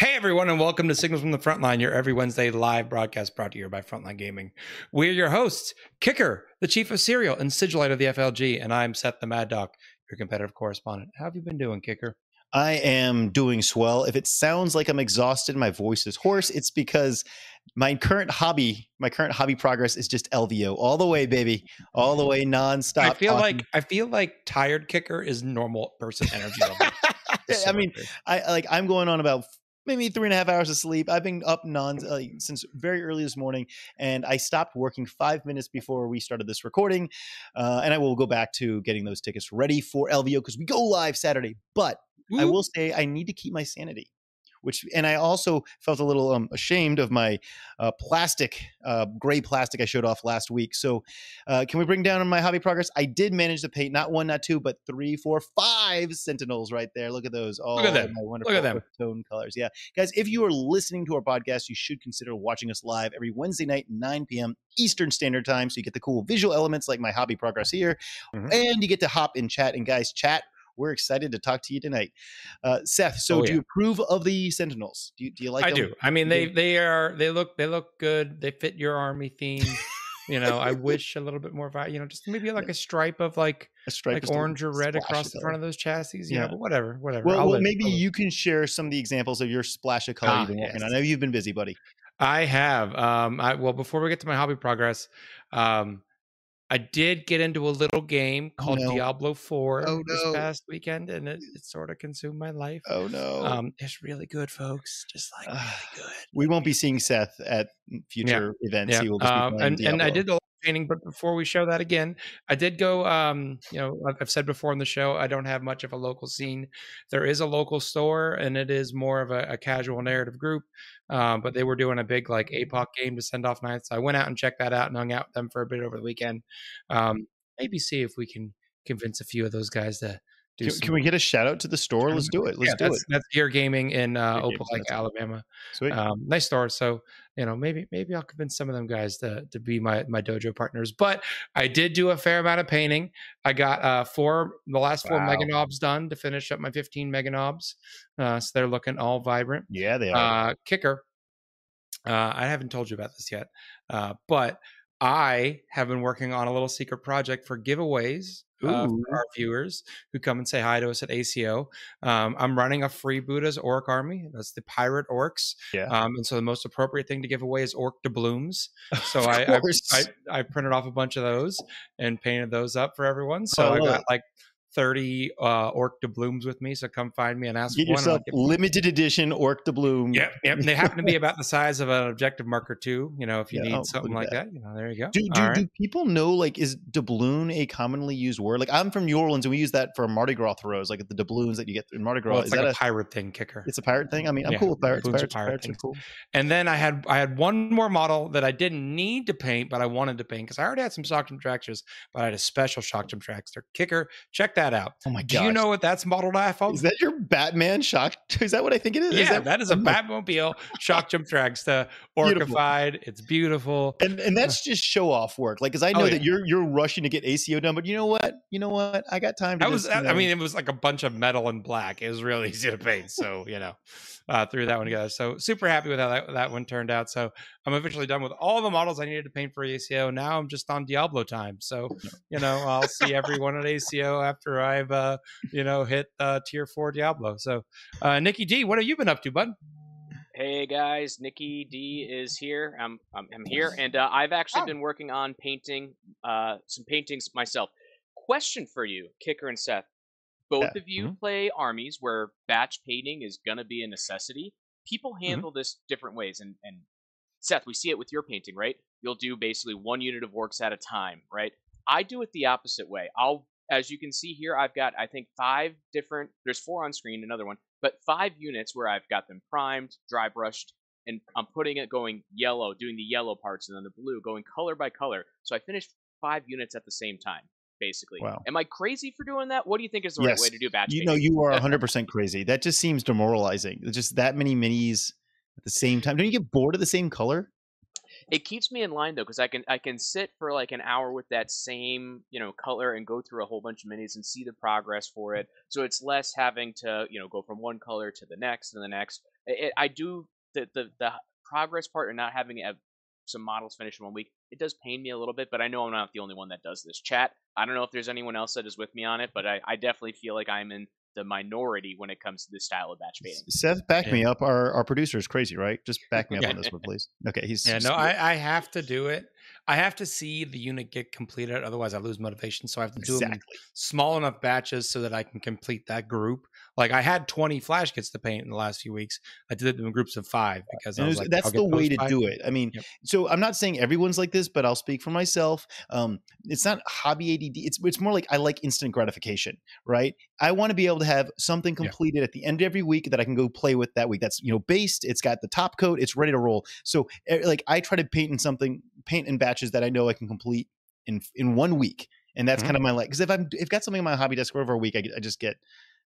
Hey everyone, and welcome to Signals from the Frontline, your every Wednesday live broadcast brought to you by Frontline Gaming. We're your hosts, Kicker, the chief of Serial, and Sigilite of the FLG, and I'm Seth the Mad Doc, your competitive correspondent. How have you been doing, Kicker? I am doing swell. If it sounds like I'm exhausted, my voice is hoarse, it's because my current hobby, my current hobby progress is just LVO all the way, baby, all the way nonstop. I feel like I feel like tired kicker is normal person energy level. I mean, I like I'm going on about maybe three and a half hours of sleep. I've been up non uh, since very early this morning, and I stopped working five minutes before we started this recording. Uh, and I will go back to getting those tickets ready for LVO because we go live Saturday. But. I will say I need to keep my sanity which and I also felt a little um, ashamed of my uh, plastic, uh, gray plastic I showed off last week. So, uh, can we bring down my hobby progress? I did manage to paint not one, not two, but three, four, five Sentinels right there. Look at those! All Look at them! wonderful Look at them! Tone colors. Yeah, guys, if you are listening to our podcast, you should consider watching us live every Wednesday night, 9 p.m. Eastern Standard Time, so you get the cool visual elements like my hobby progress here, mm-hmm. and you get to hop in chat. And guys, chat we're excited to talk to you tonight. Uh, Seth, so oh, do yeah. you approve of the Sentinels? Do you, do you like I them? do. I mean, they they are they look they look good. They fit your army theme. you know, I wish a little bit more you know, just maybe like a stripe of like a stripe like orange or red across the front of those chassis. You yeah, know, but whatever, whatever. Well, well maybe you can share some of the examples of your splash of color ah, you've been yes. working on. I know you've been busy, buddy. I have. Um, I, well, before we get to my hobby progress, um, I did get into a little game called no. Diablo 4 oh, no. this past weekend, and it, it, sort of consumed my life. Oh no! Um, it's really good, folks. Just like really good. We won't be seeing Seth at future yeah. events. Yeah. He will just um, and, and I did a painting, but before we show that again, I did go. Um, you know, I've said before in the show, I don't have much of a local scene. There is a local store, and it is more of a, a casual narrative group. Um, but they were doing a big like APOC game to send off nights. So I went out and checked that out and hung out with them for a bit over the weekend. Um, maybe see if we can convince a few of those guys to can, can, we get a shout out to the store? Let's do it. Let's yeah, do it. That's Gear Gaming in uh, Opelika, Alabama. Sweet. Um, nice store. So you know, maybe maybe I'll convince some of them guys to to be my my dojo partners. But I did do a fair amount of painting. I got uh, four the last four wow. Mega Nobz done to finish up my 15 Mega Nobz. Uh, so they're looking all vibrant. Yeah, they are. Uh, kicker. Uh, I haven't told you about this yet, uh, but I have been working on a little secret project for giveaways uh, for our viewers who come and say hi to us at ACO. Um, I'm running a Freebooterz orc army. That's the pirate orcs. Yeah. Um, and so the most appropriate thing to give away is orc doubloons. So I, I, I, I printed off a bunch of those and painted those up for everyone. So oh, I got like 30 uh, orc doubloons with me. So come find me and ask get yourself get limited edition orc doubloon. Yep, yep. And they happen to be about the size of an objective marker too. You know, if you yeah, need oh, something like that. that. you know, there you go. Do do, right. do people know like is doubloon a commonly used word? Like I'm from New Orleans and we use that for Mardi Gras throws, like the doubloons that you get in Mardi Gras. Well, it's is like that a, pirate thing, kicker. It's a pirate thing. I mean, I'm yeah, cool with pirates. Pirates, pirate pirates are cool. And then I had I had one more model that I didn't need to paint, but I wanted to paint because I already had some shock jump dragsters, but I had a special shock jump kicker. Check that out. Oh my god do you know what that's modeled off of? Is that your Batman shock? Is that what I think it is? Yeah, is that, that is a Batmobile shock jump dragster, orcified. Beautiful. It's beautiful, and and that's just show off work. Like, because I know oh, yeah. that you're you're rushing to get ACO done, but you know what? You know what? I got time. To I was. Just, I, I mean, it was like a bunch of metal and black. It was really easy to paint. So you know, uh, threw that one together. So super happy with how that, that one turned out. So I'm officially done with all the models I needed to paint for ACO. Now I'm just on Diablo time. So you know, I'll see everyone at ACO after I've uh, you know hit uh, tier four Diablo. So, uh, Nikki D, what have you been up to, bud? Hey guys, Nikki D is here. I'm I'm, I'm here, and uh, I've actually oh. been working on painting uh, some paintings myself. Question for you, Kicker and Seth: Both yeah. of you mm-hmm. play armies where batch painting is gonna be a necessity. People mm-hmm. handle mm-hmm. this different ways, and and Seth, we see it with your painting, right? You'll do basically one unit of orcs at a time, right? I do it the opposite way. I'll as you can see here, I've got, I think, five different, there's four on screen, another one, but five units where I've got them primed, dry brushed, and I'm putting it going yellow, doing the yellow parts, and then the blue, going color by color. So I finished five units at the same time, basically. Wow. Am I crazy for doing that? What do you think is the yes. right way to do batch You know, you are 100% crazy. That just seems demoralizing. Just that many minis at the same time. Don't you get bored of the same color? it keeps me in line though because I can I can sit for like an hour with that same you know color and go through a whole bunch of minis and see the progress for it. So it's less having to you know go from one color to the next and the next. It, I do the, the the progress part and not having have some models finish in one week. It does pain me a little bit, but I know I'm not the only one that does this. Chat. I don't know if there's anyone else that is with me on it, but I, I definitely feel like I'm in the minority when it comes to this style of batch painting. Seth, back yeah. me up. Our our producer is crazy, right? Just back me up yeah. on this one, please. Okay, he's yeah. No, I, I have to do it. I have to see the unit get completed, otherwise I lose motivation. So I have to do exactly. them small enough batches so that I can complete that group. Like I had 20 Flash Gitz to paint in the last few weeks. I did it in groups of five because was, like, that's the way to five. do it. I mean, yep. so I'm not saying everyone's like this, but I'll speak for myself. Um, it's not hobby ADD. It's it's more like I like instant gratification, right? I want to be able to have something completed yeah. at the end of every week that I can go play with that week. That's you know based. It's got the top coat. It's ready to roll. So eh, like I try to paint in something, paint in batches that I know I can complete in in one week and that's mm-hmm. kind of my like because if I'm if I've got something on my hobby desk for over a week, I, I just get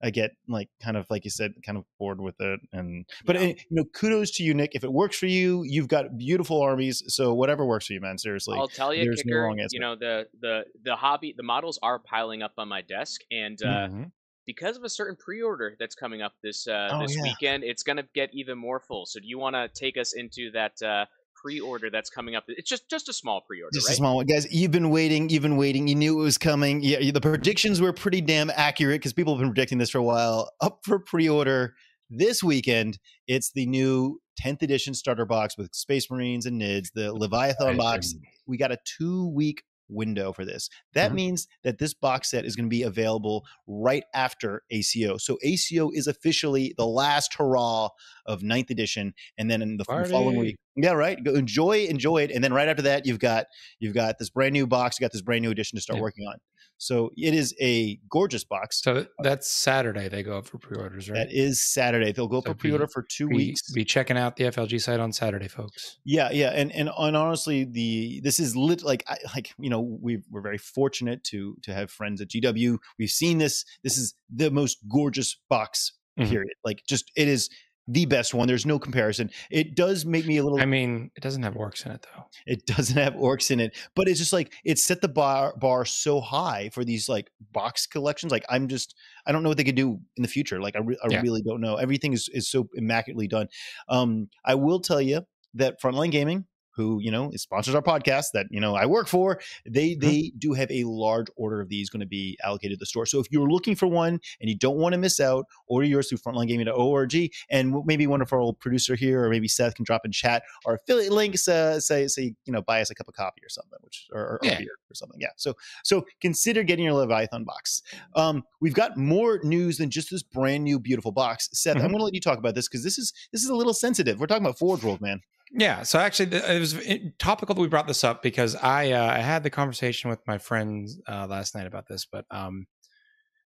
I get like kind of like you said, kind of bored with it. And but yeah. you know, kudos to you, Nick. If it works for you, you've got beautiful armies. So whatever works for you, man. Seriously, I'll tell you, There's kicker. No you know the the the hobby, the models are piling up on my desk, and uh, mm-hmm. because of a certain pre-order that's coming up this uh, oh, this yeah. weekend, it's gonna get even more full. So do you want to take us into that? Uh, pre-order that's coming up. It's just just a small pre-order, just right? a small one, guys. You've been waiting. You've been waiting. You knew it was coming. Yeah, the predictions were pretty damn accurate because people have been predicting this for a while. Up for pre-order this weekend. It's the new 10th edition starter box with Space Marines and Nids, the Leviathan box. We got a two week window for this. That mm-hmm. means that this box set is going to be available right after ACO. So ACO is officially the last hurrah of ninth edition, and then in the, the following week, yeah, right. Go enjoy, enjoy it, and then right after that, you've got you've got this brand new box. You got this brand new edition to start yeah. working on. So it is a gorgeous box. So that's Saturday. They go up for pre-orders, right? That is Saturday. They'll go up so for pre-order for two be, weeks. Be checking out the FLG site on Saturday, folks. Yeah, yeah, and and, and honestly, the this is lit like I, like you know we we're very fortunate to to have friends at GW. We've seen this. This is the most gorgeous box. Mm-hmm. Period. Mm-hmm. Like just it is the best one. There's no comparison. It does make me a little. I mean, it doesn't have orcs in it though. It doesn't have orcs in it, but it's just like it set the bar bar so high for these like box collections. Like I'm just, I don't know what they could do in the future. Like I, re- I yeah. really don't know. Everything is is so immaculately done. Um, I will tell you that Frontline Gaming who you know sponsors our podcast that you know I work for, they mm-hmm. they do have a large order of these going to be allocated to the store. So if you're looking for one and you don't want to miss out, order yours through frontlinegaming.org. And maybe one of our old producer here, or maybe Seth can drop in chat our affiliate links. Uh, say say you know buy us a cup of coffee or something, which or, or, yeah. beer or something. Yeah. So so consider getting your Leviathan box. Um, we've got more news than just this brand new beautiful box. Seth, mm-hmm. I'm going to let you talk about this because this is this is a little sensitive. We're talking about Forge World, man. Yeah, so actually, it was topical that we brought this up because I uh, I had the conversation with my friends uh, last night about this, but um,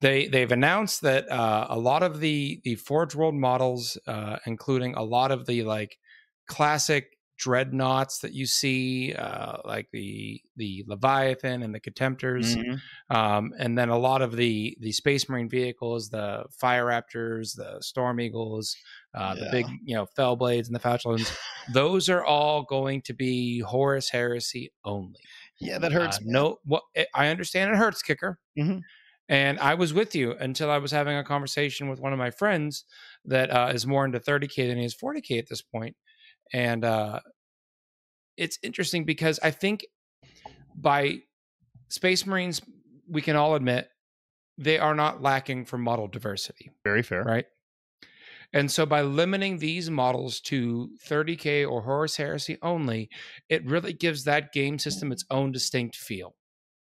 they they've announced that uh, a lot of the the Forge World models, uh, including a lot of the like classic dreadnoughts that you see, uh, like the the Leviathan and the Contemptors, mm-hmm. um, and then a lot of the the Space Marine vehicles, the Fire Raptors, the Storm Eagles, uh, yeah. the big you know Fellblades and the Falchions. those are all going to be Horus Heresy only. Yeah, that hurts. Uh, no, what eh, I understand it hurts, kicker. Mm-hmm. And I was with you until I was having a conversation with one of my friends that uh, is more into 30k than he is 40k at this point, and uh, it's interesting because I think by Space Marines, we can all admit they are not lacking for model diversity. Very fair, right? And so by limiting these models to 30K or Horus Heresy only, it really gives that game system its own distinct feel.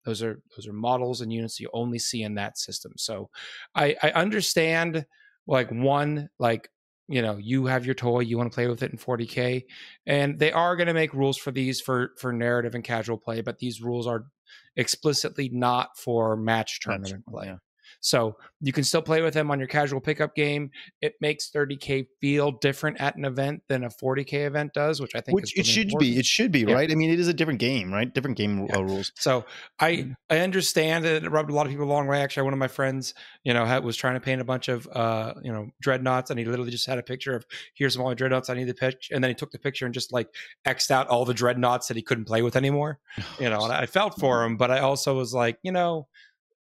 Those are those are models and units you only see in that system. So I, I understand like one, like you know, you have your toy, you want to play with it in 40K. And they are going to make rules for these for for narrative and casual play, but these rules are explicitly not for match tournament match, play. Yeah. So you can still play with them on your casual pickup game. It makes 30k feel different at an event than a 40k event does, which I think which it should important. be. It should be yeah. right. I mean, it is a different game, right? Different game yeah. rules. So I mm-hmm. I understand that it rubbed a lot of people the wrong way. Actually, one of my friends, you know, had, was trying to paint a bunch of uh you know dreadnoughts, and he literally just had a picture of here's all the dreadnoughts I need to pitch, and then he took the picture and just like xed out all the dreadnoughts that he couldn't play with anymore. You know, and I felt for him, but I also was like, you know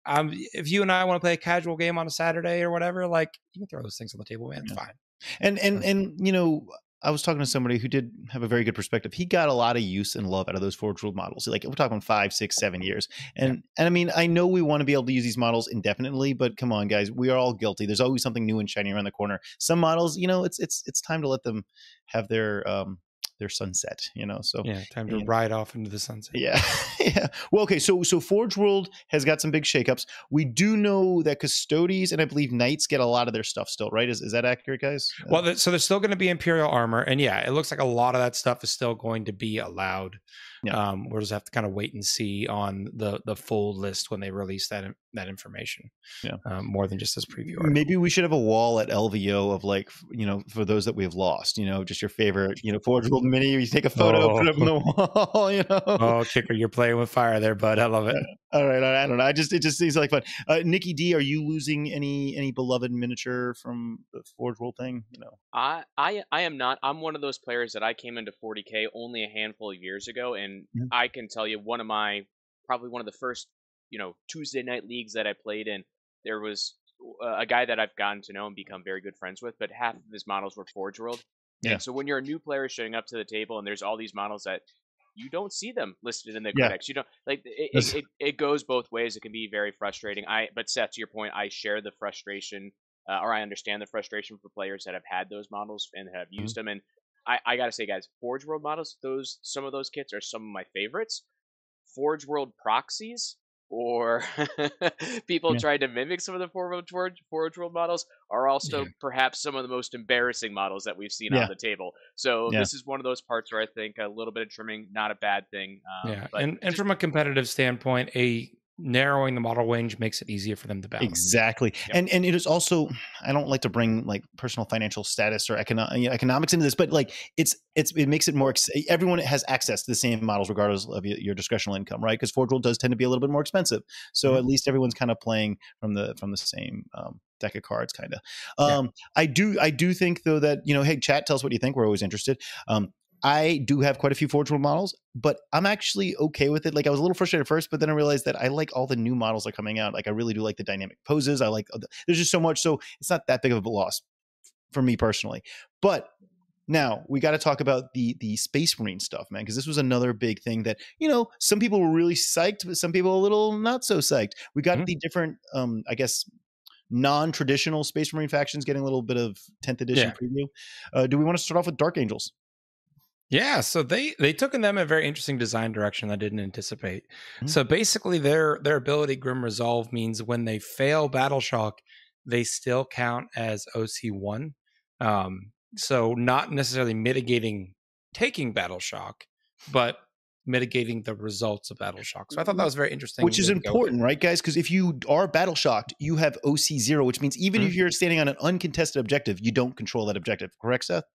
um, if you and I want to play a casual game on a Saturday or whatever, like you can throw those things on the table, man. It's yeah. fine. And and and you know, I was talking to somebody who did have a very good perspective. He got a lot of use and love out of those Forge World models. Like we're talking five, six, seven years. And yeah. and I mean, I know we want to be able to use these models indefinitely, but come on, guys, we are all guilty. There's always something new and shiny around the corner. Some models, you know, it's it's it's time to let them have their um their sunset, you know. So yeah, time to ride off into the sunset. Yeah, yeah. Well, okay. So so Forge World has got some big shakeups. We do know that Custodes and I believe Knights get a lot of their stuff still, right? Is is that accurate, guys? Well, so there's still going to be Imperial armor, and yeah, it looks like a lot of that stuff is still going to be allowed. Yeah. Um, we'll just have to kind of wait and see on the the full list when they release that that information. Yeah, um, more than just this preview. Article. Maybe we should have a wall at LVO of like you know for those that we have lost. You know, just your favorite you know Forge World Mini. You take a photo, oh. put it on the wall. You know. Oh, kicker, you're playing with fire there, bud. I love it. All right, I don't know. I just it just seems like fun. Uh, Nikki D, are you losing any any beloved miniature from the Forge World thing? You know, I I I am not. I'm one of those players that I came into 40k only a handful of years ago, and mm-hmm. I can tell you one of my probably one of the first you know Tuesday night leagues that I played in. There was uh, a guy that I've gotten to know and become very good friends with, but half of his models were Forge World. Yeah. And so when you're a new player showing up to the table and there's all these models that you don't see them listed in the yeah. codex. You don't like it, it, it, it, goes both ways. It can be very frustrating. I but Seth, to your point, I share the frustration, uh, or I understand the frustration for players that have had those models and have mm-hmm. used them. And I, I gotta say, guys, Forge World models, those some of those kits are some of my favorites. Forge World proxies or people yeah. trying to mimic some of the Forge World, Forge World models are also yeah. perhaps some of the most embarrassing models that we've seen yeah. on the table. So this is one of those parts where I think a little bit of trimming, not a bad thing. Um, yeah, and and from a competitive standpoint, a narrowing the model range makes it easier for them to balance. Exactly. Yep. And and it is also I don't like to bring like personal financial status or econo- economics into this, but like it's it's it makes it more everyone has access to the same models regardless of your discretional income, right? Because Forge World does tend to be a little bit more expensive. So mm-hmm. at least everyone's kind of playing from the from the same um, deck of cards kind of. Um, yeah. I do I do think though that, you know, hey chat tell us what you think. We're always interested. Um, I do have quite a few Forge World models, but I'm actually okay with it. Like I was a little frustrated at first, but then I realized that I like all the new models that are coming out. Like I really do like the dynamic poses. I like there's just so much, so it's not that big of a loss for me personally. But now we got to talk about the the Space Marine stuff, man, because this was another big thing that you know some people were really psyched, but some people a little not so psyched. We got mm-hmm. the different, um, I guess, non-traditional Space Marine factions getting a little bit of 10th edition yeah. preview. Uh, do we want to start off with Dark Angels? Yeah, so they they took in them a very interesting design direction I didn't anticipate. Mm-hmm. So basically, their their ability Grim Resolve means when they fail Battle Shock, they still count as OC one. Um, so not necessarily mitigating taking Battle Shock, but mitigating the results of battle shock. So I thought that was very interesting. Which is important, right, guys? Because if you are battle shocked, you have OC zero, which means even mm-hmm. if you're standing on an uncontested objective, you don't control that objective. Correct, Seth?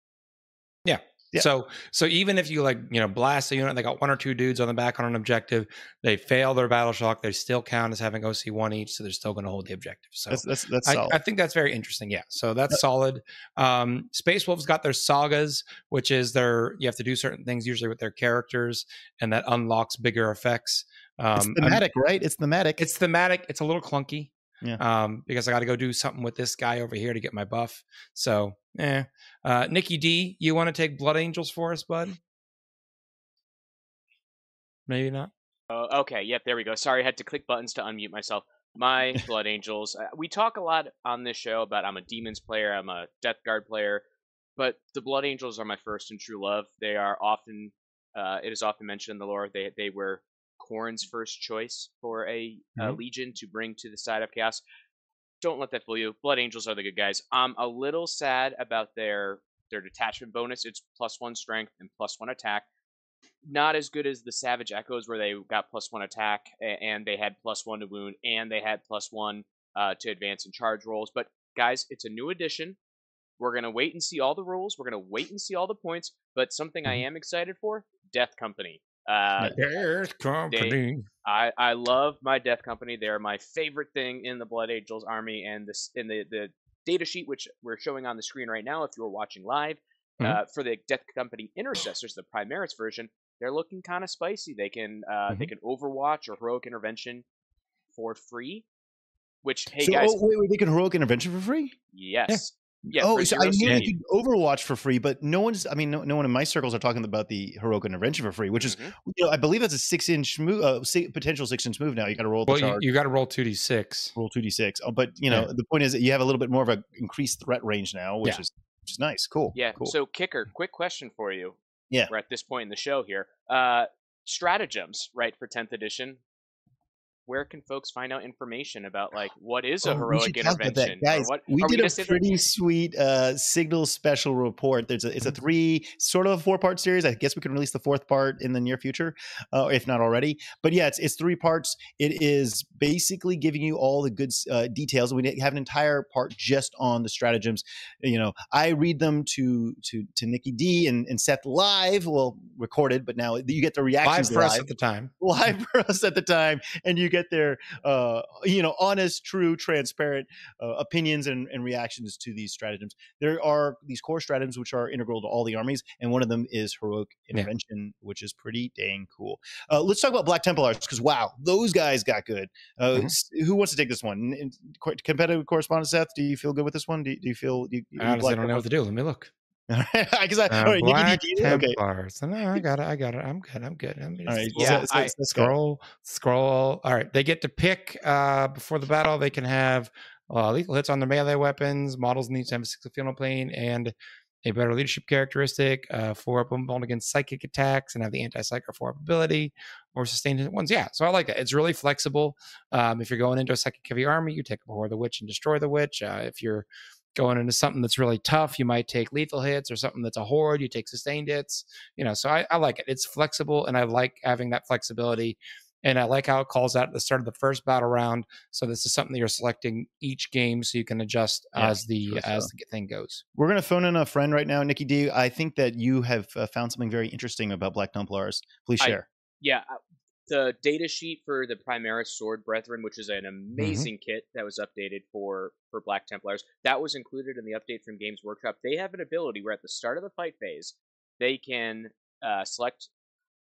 Yeah. Yeah. So so even if you like you know blast a unit, they got one or two dudes on the back on an objective, they fail their battle shock, they still count as having OC one each, so they're still going to hold the objective. So that's that's, that's I, I, think that's very interesting. Yeah, so that's solid. Um, Space Wolves got their sagas, which is their you have to do certain things usually with their characters, and that unlocks bigger effects. Um, it's thematic, I'm, right? It's thematic. It's thematic. It's a little clunky. Yeah. Um, because I got to go do something with this guy over here to get my buff. So, eh. Uh, Nikki D, you want to take Blood Angels for us, bud? Maybe not. Oh, okay. Yep. There we go. Sorry, I had to click buttons to unmute myself. My Blood Angels. Uh, we talk a lot on this show about I'm a Demons player, I'm a Death Guard player, but the Blood Angels are my first and true love. They are often, uh, it is often mentioned in the lore. They they were Khorne's first choice for a, mm-hmm. a legion to bring to the side of chaos don't let that fool you. Blood Angels are the good guys. I'm a little sad about their their detachment bonus. It's plus one strength and plus one attack. Not as good as the Savage Echoes, where they got plus one attack and they had plus one to wound and they had plus one uh, to advance and charge rolls. But guys, it's a new edition. We're gonna wait and see all the rules. We're gonna wait and see all the points. But something I Mhm. am excited for: Death Company. Uh, Death company. I, I love my Death Company. They're my favorite thing in the Blood Angels army, and this in the the data sheet which we're showing on the screen right now. If you're watching live, Mhm. uh, for the Death Company Intercessors, the Primaris version, they're looking kind of spicy. They can uh, they Mhm. can Overwatch or Heroic Intervention for free. Which hey so, guys, oh, wait, wait, they can heroic intervention for free. yes, yeah. Oh, so I knew you could Overwatch for free, but no one's. I mean, no, no one in my circles are talking about the heroic intervention for free, which is, Mhm. you know, I believe that's a six inch move, uh, potential six inch move. Now you got to roll the Well, you, you got to roll two d six. roll two d six. Oh, but you know, Yeah. the point is that you have a little bit more of an increased threat range now, which Yeah. is which is nice. Cool. Yeah. Cool. So, kicker, quick question for you. Yeah. We're at this point in the show here. Uh, stratagems, right, for 10th edition. Where can folks find out information about like what is a Oh, we heroic should talk about intervention? that. guys. what, we did gonna a say that- pretty sweet uh, signal special report. There's a, it's a Mm-hmm. Mhm. three sort of a four part series. I guess we can release the fourth part in the near future, uh, if not already. But yeah, it's it's three parts. It is basically giving you all the good uh, details. We have an entire part just on the stratagems. You know, I read them to to to Nikki D and, and Seth live, well recorded, but now you get the Live reactions for us live at the time. live for us at the time and you get their uh you know honest true transparent uh, opinions and, and reactions to these stratagems there are these core stratagems which are integral to all the armies and one of them is heroic Yeah. intervention which is pretty dang cool uh, let's talk about black templars because wow those guys got good uh, Mhm. who wants to take this one In- co- competitive correspondent seth do you feel good with this one do you, do you feel do you, do you I honestly like don't know what to do. Let me look. because I, Uh, all right, Nikki, Black do you- okay. Templars. No, I got it. I got it. I'm good. I'm good. I'm All right, Yeah, so- I- so let's go. scroll, scroll. All right, they get to pick uh, before the battle. They can have uh, lethal hits on their melee weapons. Models need to have a six final plane and a better leadership characteristic. Uh, four up bolt against psychic attacks and have the anti-psych or four up ability or sustained ones. Yeah, so I like that. It's really flexible. Um, if you're going into a psychic heavy army, you take a of the Witch and destroy the witch. Uh, if you're going into something that's really tough, you might take lethal hits or something that's a horde, you take sustained hits. You know, so I, I like it. It's flexible and I like having that flexibility. And I like how it calls out at the start of the first battle round. So this is something that you're selecting each game so you can adjust Yeah, as the sure, as so. the thing goes. We're going to phone in a friend right now, Nikki D. I think that you have uh, found something very interesting about Black Templars. Please I- share. Yeah, uh, the data sheet for the Primaris Sword Brethren, which is an Mm-hmm. amazing kit that was updated for for Black Templars, that was included in the update from Games Workshop. They have an ability where at the start of the fight phase, they can uh, select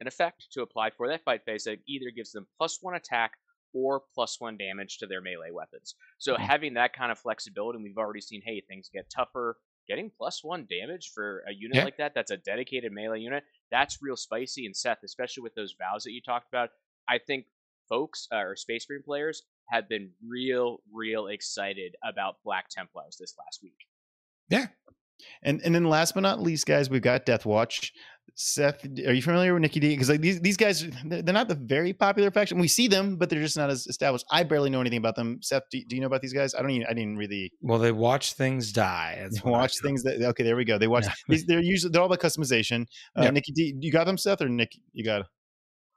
an effect to apply for that fight phase that either gives them plus one attack or plus one damage to their melee weapons. So Mhm. having that kind of flexibility, and we've already seen, hey, things get tougher. Getting plus one damage for a unit Yeah. like that, that's a dedicated melee unit, that's real spicy. And Seth, especially with those vows that you talked about, I think folks uh, or Space Marine players have been real, real excited about Black Templars this last week. Yeah. And and then last but not least, guys, we've got Death Watch. Seth, are you familiar with Nikki D? Because like these these guys, they're not the very popular faction. We see them, but they're just not as established. I barely know anything about them. Seth, do, do you know about these guys? I don't even. I didn't really Well, they watch things die. Watch things that. Okay, there we go. They watch. these, they're usually they're all about customization. Uh, Yeah. Nikki D, you got them, Seth, or Nick? You got.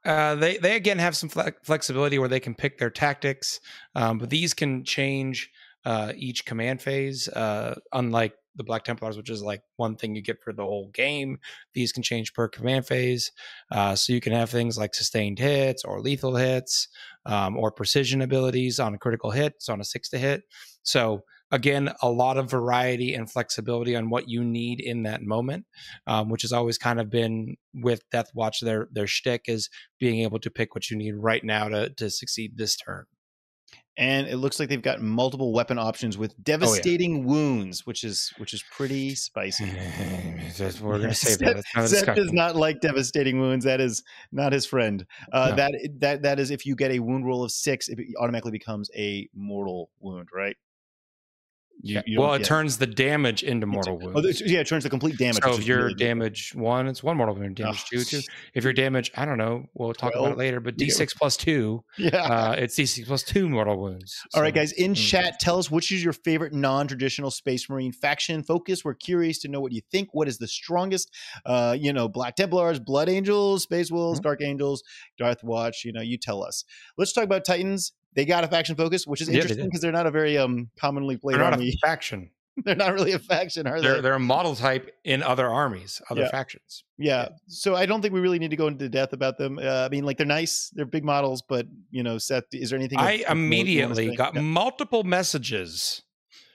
Uh, they they again have some fle- flexibility where they can pick their tactics, um, but these can change uh, each command phase. Uh, unlike the Black Templars, which is like one thing you get for the whole game, these can change per command phase. Uh, so you can have things like sustained hits or lethal hits, um, or precision abilities on a critical hit, so on a six to hit. So again, a lot of variety and flexibility on what you need in that moment, um, which has always kind of been with Death Watch their their shtick is being able to pick what you need right now to to succeed this turn. And it looks like they've got multiple weapon options with devastating wounds, which is which is pretty spicy. We're to save that. Seth does not like devastating wounds. That is not his friend. Uh, No. That that that is if you get a wound roll of six, it automatically becomes a mortal wound, right? You- Yeah. you well, it get- turns the damage into mortal Oh, wounds. it's- yeah, it turns the complete damage. so if you're really good. damage one, it's one mortal wound. Damage Oh, two, two. If you're damage, I don't know. We'll talk about it later. But D6 plus two, yeah. uh, it's D6 plus two mortal wounds. All right, So- guys, in mm. chat, tell us which is your favorite non-traditional Space Marine faction. Focus. We're curious to know what you think. What is the strongest? Uh, you know, Black Templars, Blood Angels, Space Wolves, Mhm. Dark Angels, Death Watch. You know, you tell us. Let's talk about Titans. They got a faction focus, which is Yeah, interesting because they're not a very um commonly played They're not army. a faction. they're not really a faction, are They're they? they're a model type in other armies, other Yeah. factions. Yeah. So I don't think we really need to go into depth about them. Uh, I mean, like they're nice, they're big models, but you know, Seth, is there anything? I of note you wanna immediately got Yeah. multiple messages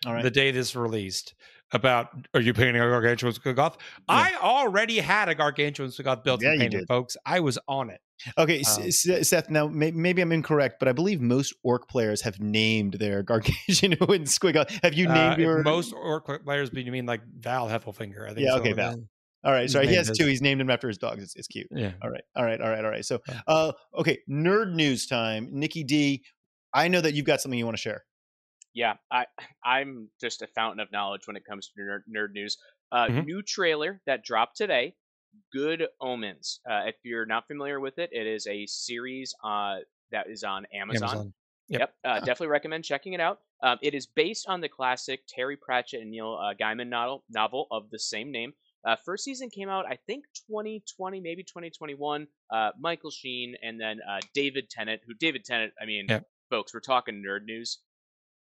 All right. the day this released about are you painting a gargantuan Squiggoth? I already had a gargantuan Squiggoth built Yeah, and you painted, did. folks. I was on it. Okay, Um, S- S- Seth. Now, may- maybe I'm incorrect, but I believe most orc players have named their Gargantuan and Squiggle. Have you Uh, named if your most orc players, but you mean like Val Heffelfinger? I think. Yeah, so. okay, Val. All right, sorry, he has is- two. He's named him after his dogs. It's, it's cute. Yeah. All right, all right, all right, all right. So, uh, okay, nerd news time. Nikki D, I know that you've got something you want to share. Yeah, I I'm just a fountain of knowledge when it comes to nerd, nerd news. Uh, Mhm. New trailer that dropped today. Good Omens. Uh, if you're not familiar with it, it is a series uh, that is on Amazon. Amazon. Yep. Yep, uh, definitely recommend checking it out. Um, it is based on the classic Terry Pratchett and Neil uh, Gaiman novel, novel of the same name. Uh, first season came out, I think, 2020, maybe 2021. Uh, Michael Sheen and then uh, David Tennant, who David Tennant, I mean, Yep. folks, we're talking nerd news.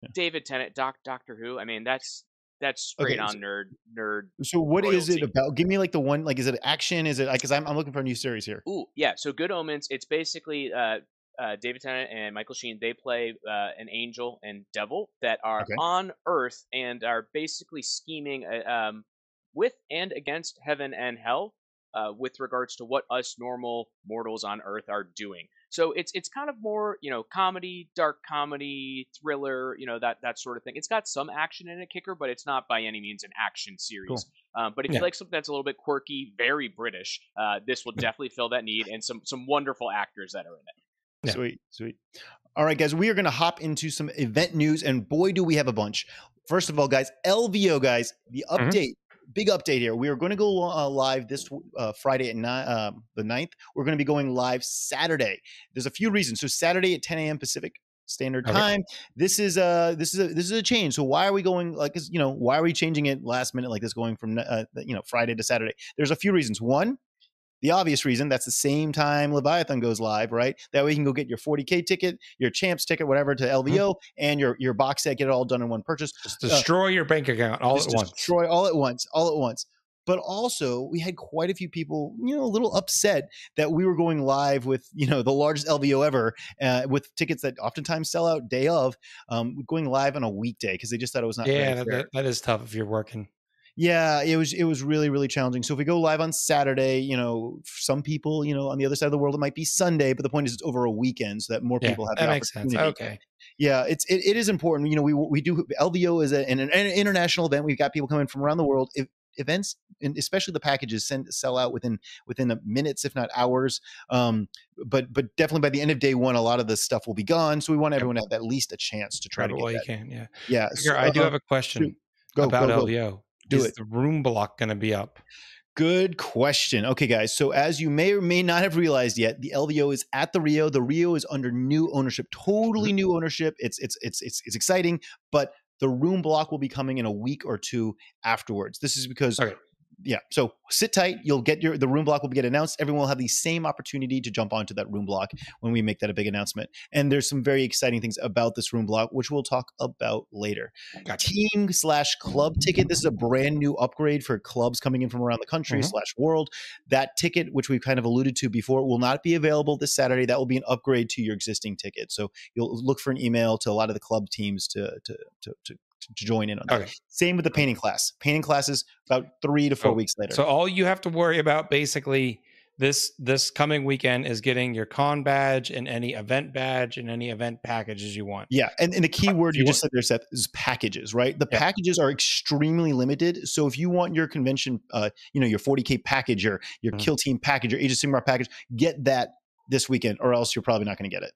Yeah. David Tennant, Doc, Doctor Who. I mean, that's that's straight Okay, on so- nerd nerd. So, what is it about? Give me like the one. Like, is it action? Is it because I'm, I'm looking for a new series here. Ooh, yeah. So Good Omens. It's basically uh, uh, David Tennant and Michael Sheen. They play uh, an angel and devil that are Okay. on Earth and are basically scheming uh, um, with and against heaven and hell uh, with regards to what us normal mortals on Earth are doing. So it's it's kind of more you know comedy, dark comedy, thriller, you know that that sort of thing. It's got some action in it, kicker, but it's not by any means an action series. Um, but if Yeah. you like something that's a little bit quirky, very British, uh, this will definitely fill that need, and some some wonderful actors that are in it. Yeah. Sweet, sweet. All right, guys, we are going to hop into some event news, and boy, do we have a bunch. First of all, guys, LVO, guys, the Mhm. update, big update here. We are going to go uh, live this uh, Friday at nine, um, the 9th. We're going to be going live Saturday. There's a few reasons. So Saturday at 10 a.m. Pacific Standard Okay. Time. This is a this is a this is a change. So why are we going like you know why are we changing it last minute like this, going from uh, you know Friday to Saturday? There's a few reasons. One, the obvious reason that's the same time Leviathan goes live, right? That way you can go get your 40k ticket, your champs ticket, whatever to LVO, and your your box set, get it all done in one purchase. Just destroy your bank account all at once. Destroy all at once, all at once. But also, we had quite a few people, you know, a little upset that we were going live with, you know, the largest LVO ever, uh, with tickets that oftentimes sell out day of, um, going live on a weekday because they just thought it was not. Yeah, very that, fair. that- that is tough if you're working. Yeah, it was it was really really challenging. So if we go live on Saturday, you know, some people, you know, on the other side of the world, it might be Sunday, but the point is it's over a weekend so that more Yeah, people have that the makes sense. Okay. Yeah, it's it, it is important. You know, we we do LVO is a, an, an international event. We've got people coming from around the world. If, events and especially the packages send sell out within within the minutes if not hours um but but definitely by the end of day one a lot of this stuff will be gone so we want everyone to have at least a chance to try Try to it get while you can. Yeah. yeah Here, so, I do uh, have a question go, about go, go. LVO. Do is it. the room block going to be up? Good question. Okay, guys. So, as you may or may not have realized yet, the LVO is at the Rio. The Rio is under new ownership, totally Mm-hmm. new ownership. It's it's it's it's it's exciting, but the room block will be coming in a week or two afterwards. This is because. Okay. Yeah, so sit tight. You'll get your the room block will get announced. Everyone will have the same opportunity to jump onto that room block when we make that a big announcement. And there's some very exciting things about this room block, which we'll talk about later Gotcha. team slash club ticket. This is a brand new upgrade for clubs coming in from around the country Mhm. slash world. That ticket, which we've kind of alluded to before, will not be available this Saturday. That will be an upgrade to your existing ticket. So you'll look for an email to a lot of the club teams to to to to, to join in on that. Okay. Same with the painting class. Painting classes about three to four Oh, weeks later. So all you have to worry about basically this this coming weekend is getting your con badge and any event badge and any event packages you want. Yeah, and, and the key Uh, word you you just said there, Seth, is packages, right? The Yeah. packages are extremely limited. So if you want your convention, uh, you know, your 40k package, your your Mhm. Kill Team package, your Age of Sigmar package, get that this weekend, or else you're probably not going to get it.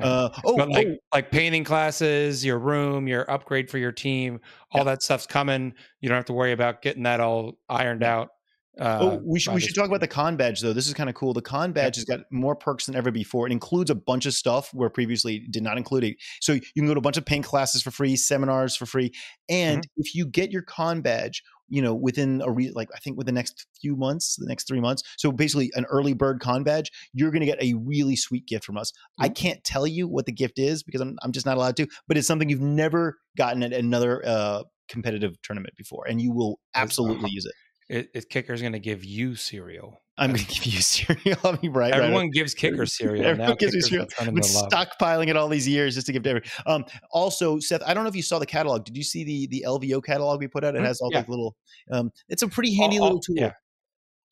Uh, oh, but like oh, like painting classes, your room, your upgrade for your team, all Yeah. that stuff's coming. You don't have to worry about getting that all ironed out. Uh, oh, we should we should talk about the con badge though. This is kind of cool. The con badge has got more perks than ever before. It includes a bunch of stuff where previously did not include it. So you can go to a bunch of paint classes for free, seminars for free, and Mm-hmm. if you get your con badge you know, within a re- like I think with the next few months, the next three months. So basically, an early bird con badge, you're going to get a really sweet gift from us. Mm-hmm. I can't tell you what the gift is because I'm I'm just not allowed to, but it's something you've never gotten at another uh, competitive tournament before, and you will absolutely use it. It, it Kicker's going to give you cereal. I'm going to give you cereal. Be right. Everyone right. gives Kicker cereal. Everyone now gives you cereal. I've been stockpiling it all these years just to give to everyone. Um, also, Seth, I don't know if you saw the catalog. Did you see the the LVO catalog we put out? It mm-hmm. has all yeah. like little. Um, it's a pretty handy all, little tool. Yeah.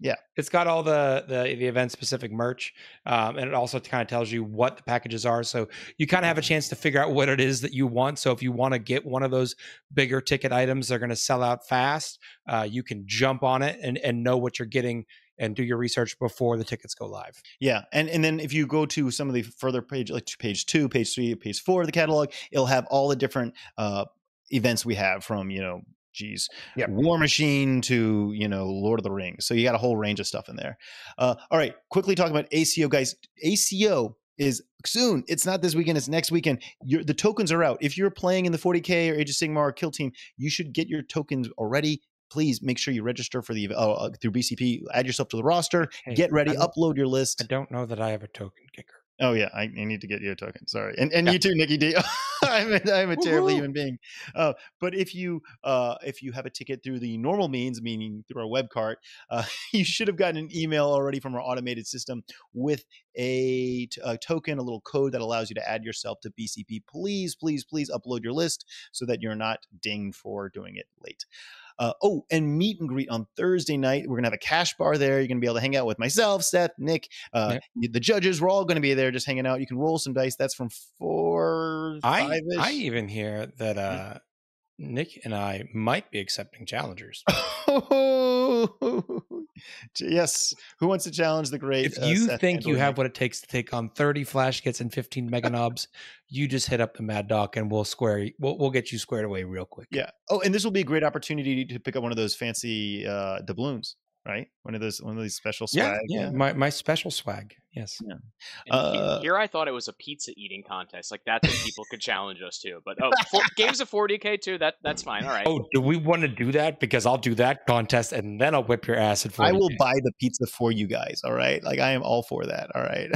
Yeah, it's got all the the, the event specific merch, um, and it also kind of tells you what the packages are. So you kind of have a chance to figure out what it is that you want. So if you want to get one of those bigger ticket items, they're going to sell out fast. Uh, you can jump on it and and know what you're getting and do your research before the tickets go live. Yeah, and and then if you go to some of the further page, like page two, page three, page four of the catalog, it'll have all the different uh, events we have from you know geez, yep. War Machine to you know Lord of the Rings. So you got a whole range of stuff in there. Uh, all right, quickly talk about ACO, guys. ACO is soon. It's not this weekend. It's next weekend. You're, the tokens are out. If you're playing in the 40k or Age of Sigmar or Kill Team, you should get your tokens already. Please make sure you register for the uh, uh through BCP. Add yourself to the roster. Hey, get ready. Upload your list. I don't know that I have a token kicker. Oh yeah, I, I, need to get you a token. Sorry, and and yeah. you too, Nikki D. I'm a, I'm a terrible human being. Uh, but if you uh, if you have a ticket through the normal means, meaning through our web cart, uh, you should have gotten an email already from our automated system with a, t- a token, a little code that allows you to add yourself to BCP. Please, please, please upload your list so that you're not dinged for doing it late. Uh, oh, and meet and greet on Thursday night. We're gonna have a cash bar there. You're gonna be able to hang out with myself, Seth, Nick, uh, the judges. We're all gonna be there, just hanging out. You can roll some dice. That's from four. I I even hear that uh, Nick and I might be accepting challengers. yes. Who wants to challenge the great? If uh, you uh, think you have what it takes to take on 30 Flash Gitz and 15 Mega Nobz, you just hit up the Mad Doc and we'll square we'll, we'll get you squared away real quick. Yeah. Oh, and this will be a great opportunity to pick up one of those fancy uh doubloons right? One of those, one of these special swag. Yeah, yeah. My my special swag. Yes. Yeah. Uh, here I thought it was a pizza eating contest. Like that's what people could challenge us to. But oh, for, games of 40k too. That that's fine. All right. Oh, do we want to do that? Because I'll do that contest and then I'll whip your ass at 40K. I will buy the pizza for you guys. All right. Like I am all for that. All right.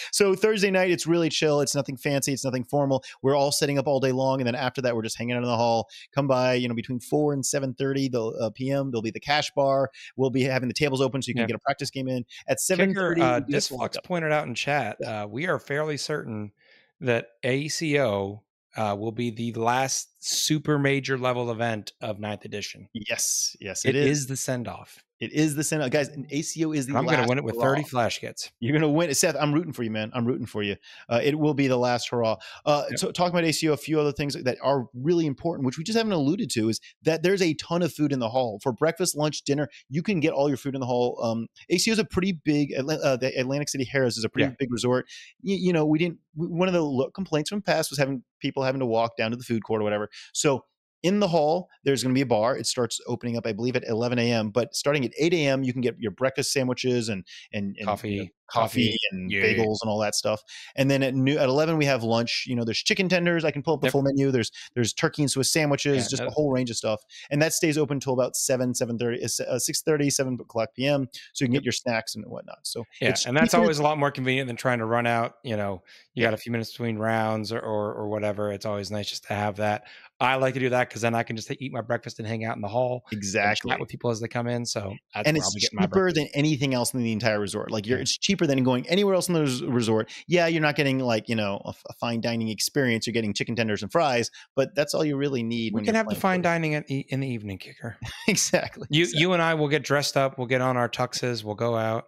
so Thursday night, it's really chill. It's nothing fancy. It's nothing formal. We're all setting up all day long, and then after that, we're just hanging out in the hall. Come by. You know, between four and seven thirty the uh, p.m. There'll be the cash bar. We'll be having the tables open so you can yeah. get a practice game in at seven thirty. Uh, Disflux pointed out in chat, uh, we are fairly certain that ACO uh, will be the last super major level event of ninth edition. Yes, yes, it, it is. is the send off. It is the send off, guys. And ACO is the. I'm going to win it with hurrah. 30 Flash Gitz. You're going to win it, Seth. I'm rooting for you, man. I'm rooting for you. Uh, it will be the last hurrah. Uh, yep. So talking about ACO, a few other things that are really important, which we just haven't alluded to, is that there's a ton of food in the hall for breakfast, lunch, dinner. You can get all your food in the hall. Um, ACO is a pretty big. Uh, the Atlantic City Harrah's is a pretty yeah. big resort. You, you know, we didn't. One of the complaints from past was having people having to walk down to the food court or whatever. So in the hall there's going to be a bar it starts opening up i believe at 11 a.m but starting at 8 a.m you can get your breakfast sandwiches and and, and coffee you know, coffee and yeah. bagels and all that stuff. And then at new at eleven we have lunch. You know, there's chicken tenders. I can pull up the yep. full menu. There's there's turkey and Swiss sandwiches, yeah, just a whole range of stuff. And that stays open until about seven, seven thirty, uh, six thirty, seven o'clock p.m. So you can get your snacks and whatnot. So yeah, and that's always a lot more convenient than trying to run out. You know, you got a few minutes between rounds or, or, or whatever. It's always nice just to have that. I like to do that because then I can just eat my breakfast and hang out in the hall. Exactly. Chat with people as they come in. So and it's cheaper than anything else in the entire resort. Like you're, yeah. it's cheaper than going anywhere else in the resort. Yeah, you're not getting like you know a, a, fine dining experience. You're getting chicken tenders and fries, but that's all you really need. We can have the fine food. dining in the evening, kicker. exactly. You exactly. you and I will get dressed up. We'll get on our tuxes. We'll go out.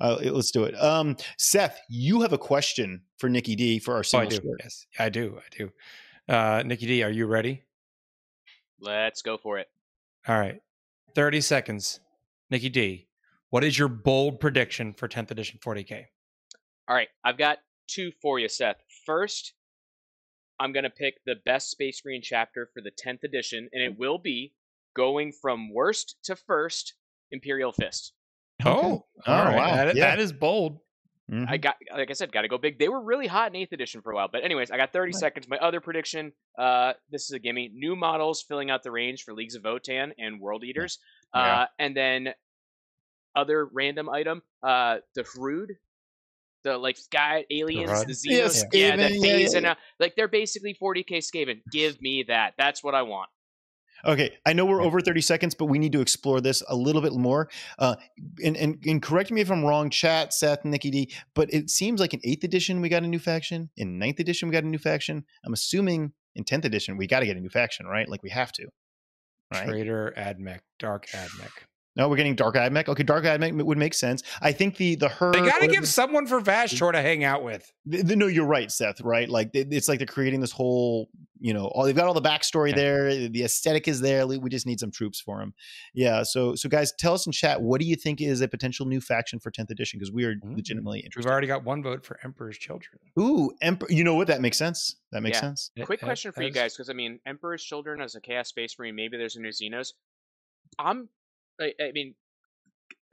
Uh, let's do it. Um, Seth, you have a question for Nikki D for our single oh, I do. Yes, I do. I do. Uh, Nikki D, are you ready? Let's go for it. All right. 30 seconds. Nikki D, what is your bold prediction for 10th edition 40K? All right. I've got two for you, Seth. First, I'm going to pick the best Space Marine chapter for the 10th edition, and it will be going from worst to first Imperial Fist. Oh, all right. Wow. That, yeah. that is bold. Mm-hmm. I got, like I said, got to go big. They were really hot in eighth edition for a while, but anyways, I got 30 seconds. My other prediction, uh, this is a gimme: new models filling out the range for Leagues of Votann and World Eaters, yeah. uh, and then other random item, uh, the Hrud, the like sky aliens, the, the Xenos, yeah, yeah, that phase, yeah, and uh, like they're basically 40k Skaven. Give me that. That's what I want. Okay, I know we're over 30 seconds, but we need to explore this a little bit more. Uh, and, and, and correct me if I'm wrong, chat, Seth, Nikki D, but it seems like in 8th edition we got a new faction. In 9th edition we got a new faction. I'm assuming in 10th edition we got to get a new faction, right? Like we have to. Right? Traitor Admech, Dark Admech. No, we're getting Dark Admech. Okay, Dark Admech would make sense. I think the the her they got to give someone for Vashtor to hang out with. The, the, no, you're right, Seth. Right, like it's like they're creating this whole. You know, all they've got all the backstory yeah. there. The aesthetic is there. We just need some troops for him. Yeah. So, so guys, tell us in chat what do you think is a potential new faction for 10th edition because we are mm-hmm. legitimately interested. We've already got one vote for Emperor's Children. Ooh, Emperor. You know what? That makes sense. That makes yeah. sense. Quick question it, for you guys, because I mean, Emperor's Children as a Chaos Space Marine, maybe there's a new Xenos. I'm I, I, mean,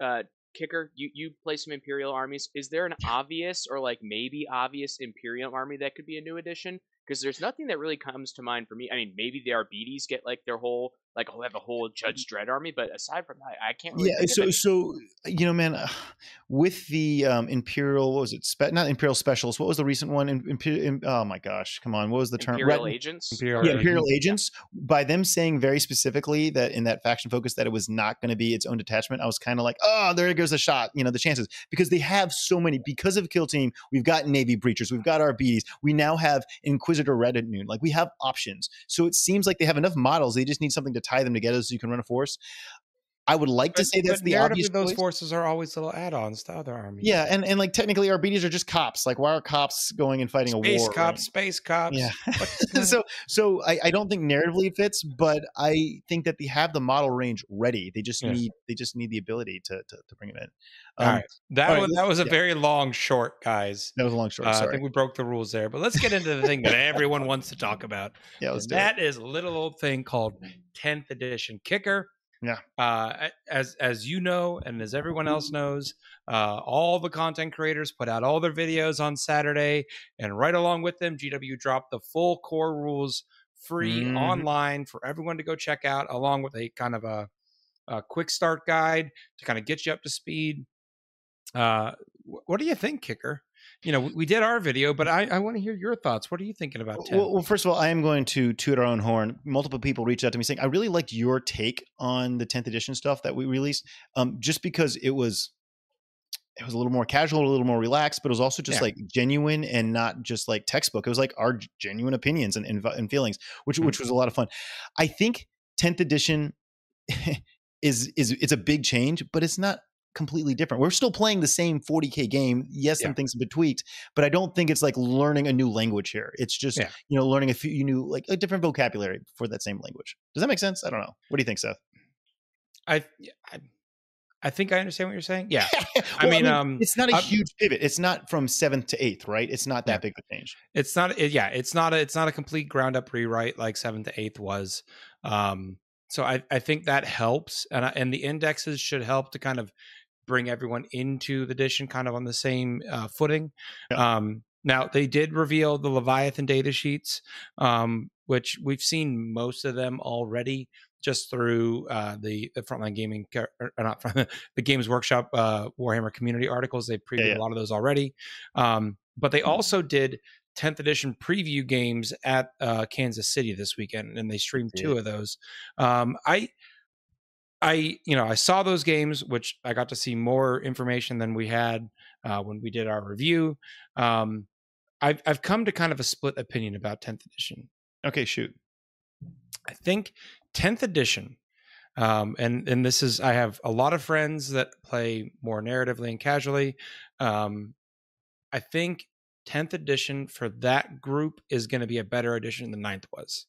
uh, kicker, you you play some Imperial armies. Is there an obvious or like maybe obvious Imperial army that could be a new addition? Because there's nothing that really comes to mind for me. I mean, maybe the Arbites get like their whole like oh, have a whole Judge Dredd army, but aside from that, I can't. Really yeah, so so you know, man, uh, with the um, Imperial, what was it? Spe- not Imperial Specials. What was the recent one? In, in, oh my gosh, come on, what was the term? Imperial Red, Agents. Imperial, yeah, Imperial Agents. By them saying very specifically that in that faction focus that it was not going to be its own detachment, I was kind of like, oh, there goes the shot. You know, the chances because they have so many because of Kill Team. We've got Navy Breachers, we've got Arbites, we now have Inquisitor Red at noon. Like we have options. So it seems like they have enough models. They just need something to tie them together so you can run a force. I would like to say that's the obvious. Those forces are always little add-ons to other armies. Yeah, and, and like technically, Arbites are just cops. Like, why are cops going and fighting space a war? Space Cops, right? Space cops, Yeah. so so I, I don't think narratively it fits, but I think that they have the model range ready. They just yeah. need they just need the ability to to, to bring it in. Um, all right, that all right, was that was a yeah. very long short, guys. That was a long short. Uh, I think we broke the rules there, but let's get into the thing that everyone wants to talk about. Yeah, let's do that it. is a little old thing called 10th edition kicker. Yeah. Uh, as as you know, and as everyone else knows, uh, all the content creators put out all their videos on Saturday, and right along with them, GW dropped the full core rules free mm-hmm. online for everyone to go check out, along with a kind of a, a quick start guide to kind of get you up to speed. Uh, what do you think, Kicker? You know, we did our video, but I, I want to hear your thoughts. What are you thinking about? Well, well, first of all, I am going to toot our own horn. Multiple people reached out to me saying, I really liked your take on the 10th edition stuff that we released, um, just because it was it was a little more casual, a little more relaxed, but it was also just yeah. like genuine and not just like textbook. It was like our genuine opinions and, and, and feelings, which mm-hmm. which was a lot of fun. I think 10th edition is is it's a big change, but it's not completely different. We're still playing the same 40k game. Yes, yeah. some things have been tweaked, but I don't think it's like learning a new language here. It's just yeah. you know learning a few new like a different vocabulary for that same language. Does that make sense? I don't know. What do you think, Seth? I I, I think I understand what you're saying. Yeah, well, I, mean, I, mean, um, it's not a I'm, huge pivot. It's not from seventh to eighth, right? It's not that yeah. big of a change. It's not. It, yeah, it's not. A, it's not a complete ground up rewrite like seventh to eighth was. Um, so I, I think that helps, and I, and the indexes should help to kind of bring everyone into the edition kind of on the same uh, footing. Yeah. Um, now they did reveal the Leviathan data sheets, um, which we've seen most of them already just through uh, the, the frontline gaming or not from the Games Workshop uh, Warhammer community articles. They previewed yeah, yeah. a lot of those already, um, but they mm-hmm. also did 10th edition preview games at uh, Kansas City this weekend, and they streamed two of those. Um, I I, you know, I saw those games, which I got to see more information than we had uh, when we did our review. Um, I've I've come to kind of a split opinion about 10th edition. Okay, shoot. I think 10th edition, um, and and this is I have a lot of friends that play more narratively and casually. Um, I think 10th edition for that group is going to be a better edition than 9th was,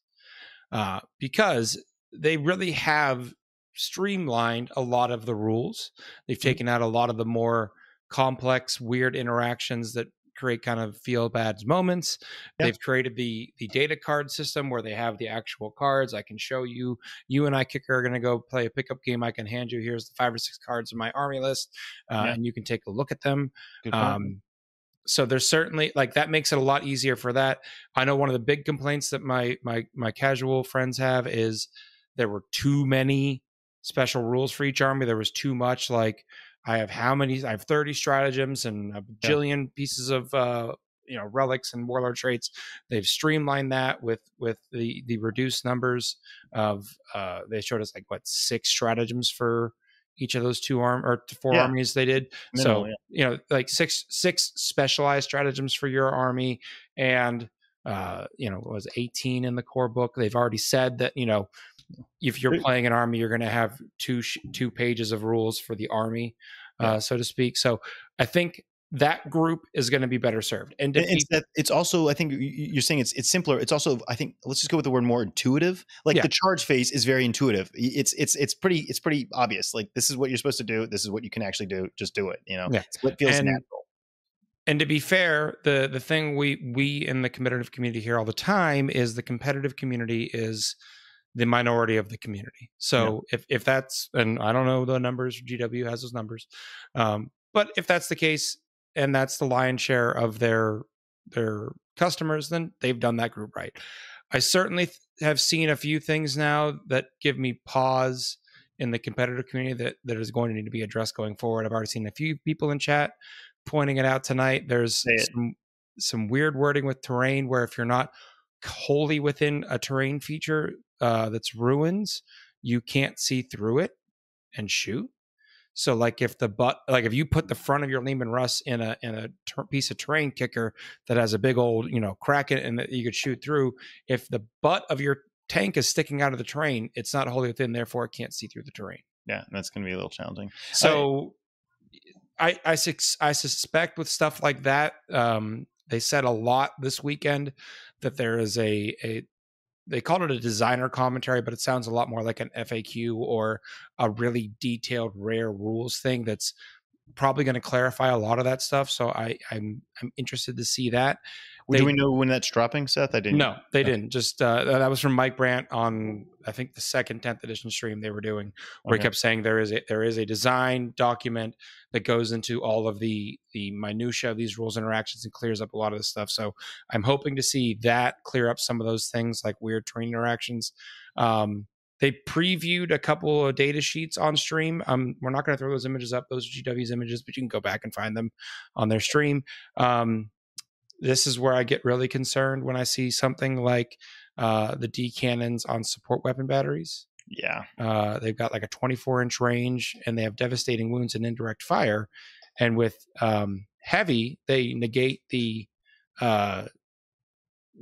uh, because they really have streamlined a lot of the rules. They've mm-hmm. taken out a lot of the more complex, weird interactions that create kind of feel bad moments. Yep. They've created the the data card system where they have the actual cards. I can show you. You and I kicker are going to go play a pickup game. I can hand you here's the five or six cards in my army list, uh, yeah. and you can take a look at them. Um, so there's certainly like that makes it a lot easier for that. I know one of the big complaints that my my my casual friends have is there were too many special rules for each army. There was too much like I have how many? I have 30 stratagems and a bajillion yeah. pieces of uh, you know relics and warlord traits. They've streamlined that with with the the reduced numbers of. Uh, they showed us like what six stratagems for each of those two arm or four yeah. armies they did. Minimal, so yeah. you know like six six specialized stratagems for your army and uh you know was 18 in the core book they've already said that you know if you're playing an army, you're going to have two two pages of rules for the army, uh, so to speak. So I think that group is going to be better served. And it's, that, it's also, I think you're saying it's it's simpler. It's also, I think, let's just go with the word more intuitive. Like yeah. the charge phase is very intuitive. It's it's it's pretty it's pretty obvious. Like this is what you're supposed to do. This is what you can actually do. Just do it. You know, yeah. it feels and, natural. And to be fair, the the thing we we in the competitive community hear all the time is the competitive community is the minority of the community. So yeah. if if that's and I don't know the numbers, GW has those numbers, um, but if that's the case and that's the lion's share of their their customers, then they've done that group right. I certainly th- have seen a few things now that give me pause in the competitive community that that is going to need to be addressed going forward. I've already seen a few people in chat pointing it out tonight. There's some some weird wording with terrain where if you're not wholly within a terrain feature, uh, that's ruins, you can't see through it and shoot. So like if the butt, like if you put the front of your Leman Russ in a in a ter- piece of terrain kicker that has a big old you know crack in it and that you could shoot through, if the butt of your tank is sticking out of the terrain, it's not wholly within, therefore it can't see through the terrain. Yeah, that's going to be a little challenging. So I I, I, I suspect with stuff like that, um, they said a lot this weekend that there is a a they called it a designer commentary, but it sounds a lot more like an FAQ or a really detailed rare rules thing that's probably going to clarify a lot of that stuff. So I, I'm I'm interested to see that. They, Do we know when that's dropping, Seth? I didn't. No, they no. didn't. Just uh, that was from Mike Brandt on I think the second 10th edition stream they were doing, where okay. he kept saying there is a there is a design document that goes into all of the the minutia of these rules interactions and clears up a lot of the stuff. So I'm hoping to see that clear up some of those things like weird terrain interactions. Um, they previewed a couple of data sheets on stream. Um, we're not going to throw those images up; those are GW's images, but you can go back and find them on their stream. Um, this is where I get really concerned when I see something like uh, the D cannons on support weapon batteries. Yeah, uh, they've got like a 24 inch range, and they have devastating wounds and indirect fire. And with um, heavy, they negate the uh,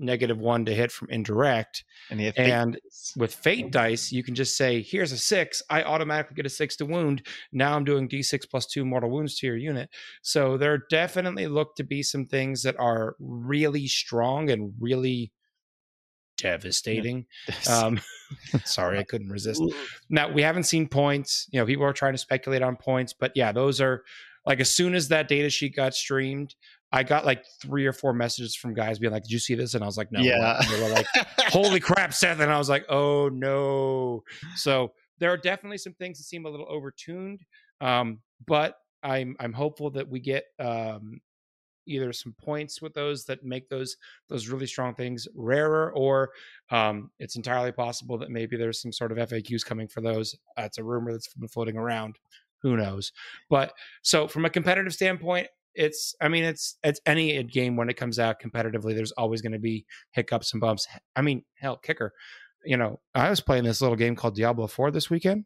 negative one to hit from indirect. And, and with fate dice, you can just say, here's a six. I automatically get a six to wound. Now I'm doing d6 plus two mortal wounds to your unit. So there definitely look to be some things that are really strong and really devastating. Um, sorry, I couldn't resist. Now we haven't seen points. You know, people are trying to speculate on points, but yeah, those are like as soon as that data sheet got streamed, I got like three or four messages from guys being like, "Did you see this?" And I was like, "No." Yeah. they were like, "Holy crap, Seth!" And I was like, "Oh no!" So there are definitely some things that seem a little overtuned, um, but I'm I'm hopeful that we get um, either some points with those that make those those really strong things rarer, or um, it's entirely possible that maybe there's some sort of FAQs coming for those. That's a rumor that's been floating around who knows but so from a competitive standpoint it's i mean it's it's any game when it comes out competitively there's always going to be hiccups and bumps. I mean hell kicker you know i was playing this little game called diablo 4 this weekend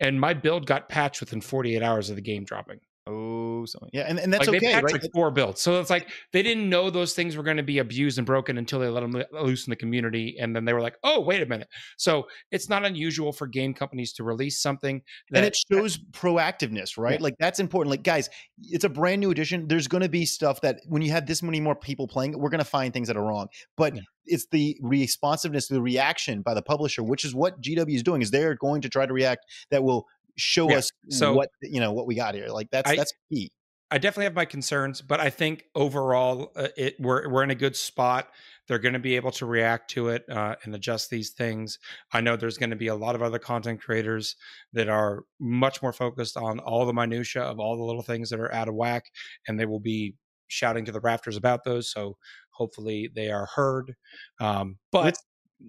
and my build got patched within 48 hours of the game dropping Oh, so yeah, and, and that's like okay, they right? Like four builds, so it's like they didn't know those things were going to be abused and broken until they let them loose in the community, and then they were like, "Oh, wait a minute." So it's not unusual for game companies to release something, that, and it shows proactiveness, right? Yeah. Like that's important. Like guys, it's a brand new edition. There's going to be stuff that when you have this many more people playing, we're going to find things that are wrong, but. Yeah it's the responsiveness, the reaction by the publisher, which is what GW is doing. Is they're going to try to react that will show yeah. us so, what you know what we got here. Like that's I, that's key. I definitely have my concerns, but I think overall uh, it we're we're in a good spot. They're going to be able to react to it uh, and adjust these things. I know there's going to be a lot of other content creators that are much more focused on all the minutia of all the little things that are out of whack, and they will be shouting to the rafters about those. So hopefully they are heard. Um, but let's,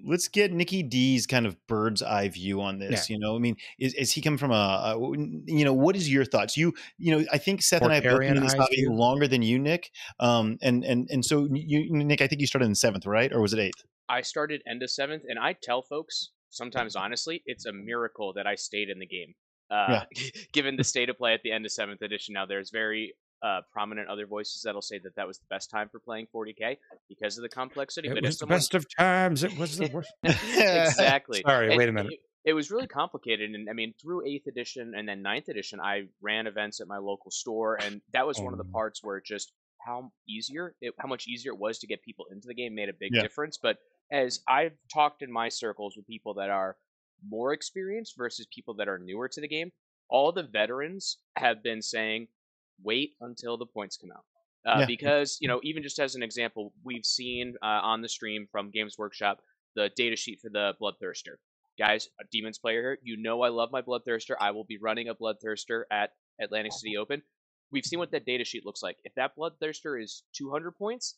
let's get Nicky D's kind of bird's eye view on this. Yeah. You know, I mean, is, is he come from a, a, you know, what is your thoughts? You, you know, I think Seth and I have been in this hobby longer than you, Nick. Um, and and and so you, Nick, I think you started in seventh, right, or was it eighth? I started end of seventh, and I tell folks sometimes, honestly, it's a miracle that I stayed in the game. Uh, yeah. given the state of play at the end of seventh edition, now there's very uh, prominent other voices that'll say that that was the best time for playing 40k because of the complexity. It but was the someone... best of times. It was the worst. exactly. Sorry, and wait a minute. It, it, was really complicated, and I mean, through eighth edition and then ninth edition, I ran events at my local store, and that was one of the oh. parts where it just how easier, it, how much easier it was to get people into the game made a big yeah. difference. But as I've talked in my circles with people that are more experienced versus people that are newer to the game, all the veterans have been saying, wait until the points come out. Uh, yeah. Because, you know, even just as an example, we've seen uh, on the stream from Games Workshop the data sheet for the Bloodthirster. Guys, a Demons player here, you know I love my Bloodthirster. I will be running a Bloodthirster at Atlantic City Open. We've seen what that data sheet looks like. If that Bloodthirster is 200 points,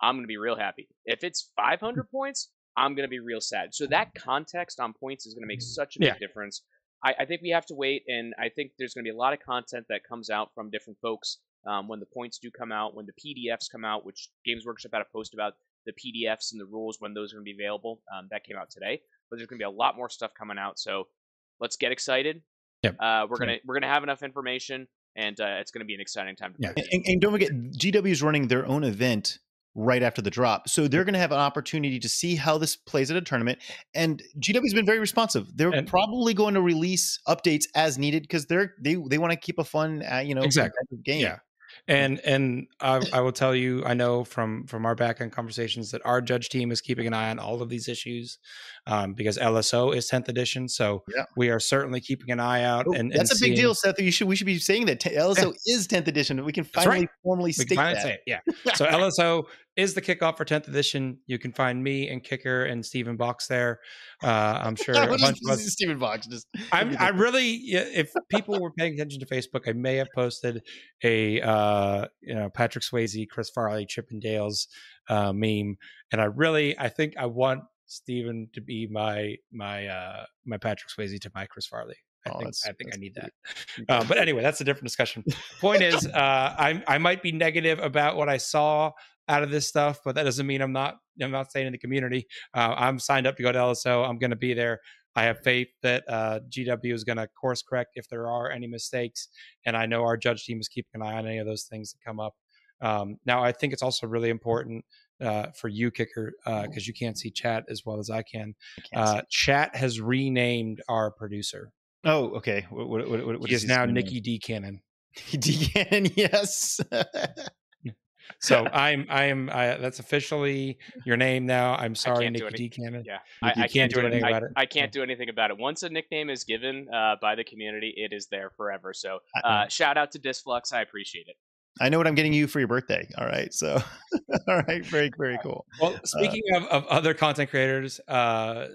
I'm going to be real happy. If it's 500 points, I'm going to be real sad. So that context on points is going to make such a big yeah. difference. I, I, think we have to wait, and I think there's going to be a lot of content that comes out from different folks um, when the points do come out, when the PDFs come out, which Games Workshop had a post about the PDFs and the rules when those are going to be available. Um, that came out today, but there's going to be a lot more stuff coming out. So let's get excited. Yep. Uh, we're gonna we're gonna have enough information, and uh, it's going to be an exciting time. yeah, and, and, don't forget, GW is running their own event right after the drop. So they're going to have an opportunity to see how this plays at a tournament. And GW's been very responsive. They're and, probably going to release updates as needed because they're they they want to keep a fun, uh, you know, exactly game. Yeah and and I, I, will tell you i know from from our back end conversations that our judge team is keeping an eye on all of these issues um, because lso is 10th edition so yeah. we are certainly keeping an eye out and, that's and a seeing... big deal seth you should we should be saying that lso is 10th edition we can finally right. formally state finally that. Say it, yeah so lso is the kickoff for 10th edition. You can find me and Kicker and Stephen Box there. Uh, I'm sure a bunch of us. Stephen Box. Just I'm, I really, if people were paying attention to Facebook, I may have posted a uh, you know Patrick Swayze, Chris Farley, Chippendales uh, meme, and I really, I think I want Stephen to be my my uh, my Patrick Swayze to my Chris Farley. I oh, think I think I need that. Uh, but anyway, that's a different discussion. Point is, uh, I I might be negative about what I saw out of this stuff, but that doesn't mean I'm not I'm not staying in the community. Uh, I'm signed up to go to LSO. I'm going to be there. I have faith that uh, GW is going to course correct if there are any mistakes, and I know our judge team is keeping an eye on any of those things that come up. Um, now, I think it's also really important uh, for you, Kicker, because uh, you can't see chat as well as I can. I uh, chat has renamed our producer. Oh, okay. What, what, what, what he is now Nicky D. Cannon. D. Cannon, yes. So I'm I'm I, that's officially your name now. I'm sorry, Nicky any, D. Cannon. Yeah, I, I, can't, can't, do anything about it. I can't do anything about it. Once a nickname is given uh, by the community, it is there forever. So uh, shout out to Disflux. I appreciate it. I know what I'm getting you for your birthday. All right. So, all right. Very, very cool. Well, uh, speaking uh, of, of other content creators, uh,